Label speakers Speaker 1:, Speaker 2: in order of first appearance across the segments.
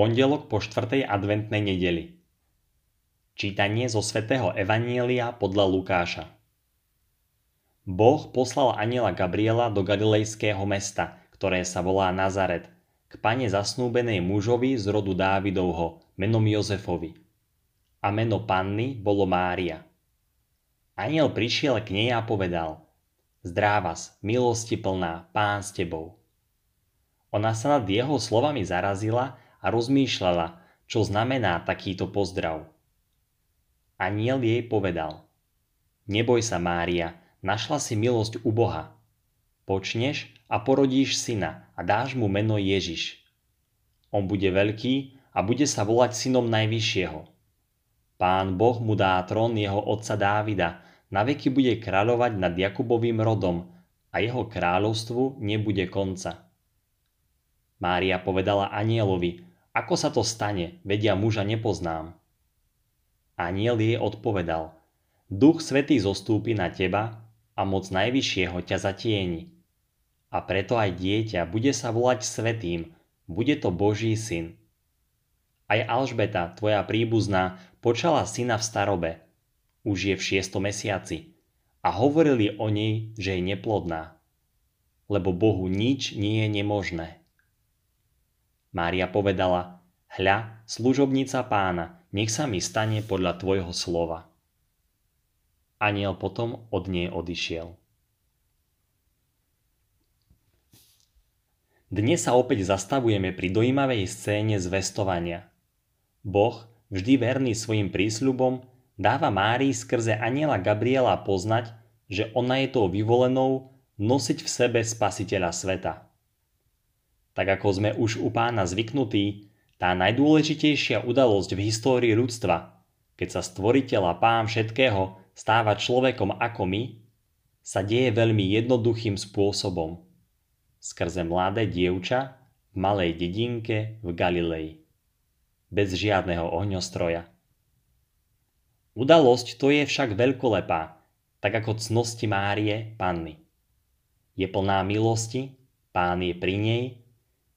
Speaker 1: Pondelok po 4. adventnej nedeli. Čítanie zo svätého Evanielia podľa Lukáša. Boh poslal aniela Gabriela do galilejského mesta, ktoré sa volá Nazaret, k pane zasnúbenej mužovi z rodu Dávidovho, menom Jozefovi. A meno panny bolo Mária. Aniel prišiel k nej a povedal Zdrávas, milosti plná, pán s tebou. Ona sa nad jeho slovami zarazila a rozmýšľala, čo znamená takýto pozdrav. Aniel jej povedal Neboj sa, Mária, našla si milosť u Boha. Počneš a porodíš syna a dáš mu meno Ježiš. On bude veľký a bude sa volať synom Najvyššieho. Pán Boh mu dá trón jeho otca Dávida na veky bude kráľovať nad Jakubovým rodom a jeho kráľovstvu nebude konca. Mária povedala anielovi, ako sa to stane, vedia muža nepoznám. Aniel jej odpovedal, Duch Svetý zostúpi na teba a moc Najvyššieho ťa zatieni. A preto aj dieťa bude sa volať Svetým, bude to Boží syn. Aj Alžbeta, tvoja príbuzná, počala syna v starobe – už je v šiestom mesiaci a hovorili o nej, že je neplodná, lebo Bohu nič nie je nemožné. Mária povedala, hľa, služobnica pána, nech sa mi stane podľa tvojho slova. Aniel potom od nej odišiel. Dnes sa opäť zastavujeme pri dojímavej scéne zvestovania. Boh, vždy verný svojim prísľubom, dáva Márii skrze aniela Gabriela poznať, že ona je tou vyvolenou nosiť v sebe spasiteľa sveta. Tak ako sme už u pána zvyknutí, tá najdôležitejšia udalosť v histórii ľudstva, keď sa stvoriteľ a pán všetkého stáva človekom ako my, sa deje veľmi jednoduchým spôsobom. Skrze mladé dievča v malej dedinke v Galilei. Bez žiadneho ohňostroja. Udalosť to je však veľkolepá, tak ako cnosti Márie, panny. Je plná milosti, pán je pri nej,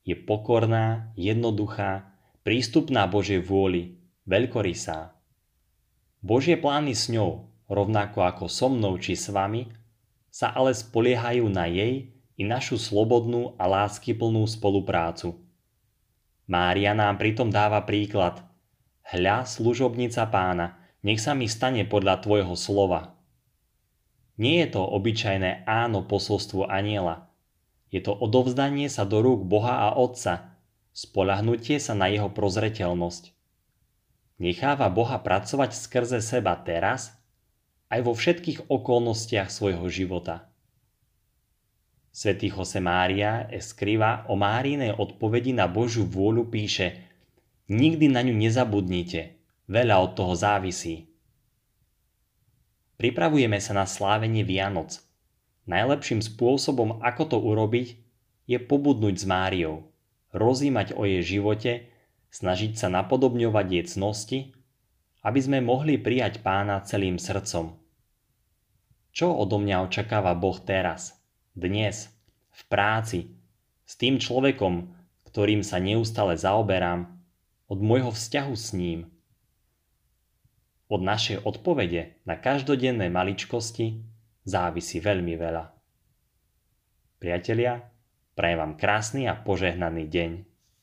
Speaker 1: je pokorná, jednoduchá, prístupná Božej vôli, veľkorysá. Božie plány s ňou, rovnako ako so mnou či s vami, sa ale spoliehajú na jej i našu slobodnú a láskyplnú spoluprácu. Mária nám pritom dáva príklad. Hľa služobnica pána – nech sa mi stane podľa tvojho slova. Nie je to obyčajné áno posolstvo aniela. Je to odovzdanie sa do rúk Boha a Otca, spolahnutie sa na jeho prozreteľnosť. Necháva Boha pracovať skrze seba teraz, aj vo všetkých okolnostiach svojho života. Svetý Jose Mária Escriva o Márinej odpovedi na Božiu vôľu píše Nikdy na ňu nezabudnite, Veľa od toho závisí. Pripravujeme sa na slávenie Vianoc. Najlepším spôsobom, ako to urobiť, je pobudnúť s Máriou, rozímať o jej živote, snažiť sa napodobňovať jej cnosti, aby sme mohli prijať pána celým srdcom. Čo odo mňa očakáva Boh teraz, dnes, v práci, s tým človekom, ktorým sa neustále zaoberám, od môjho vzťahu s ním – od našej odpovede na každodenné maličkosti závisí veľmi veľa. Priatelia, prajem vám krásny a požehnaný deň.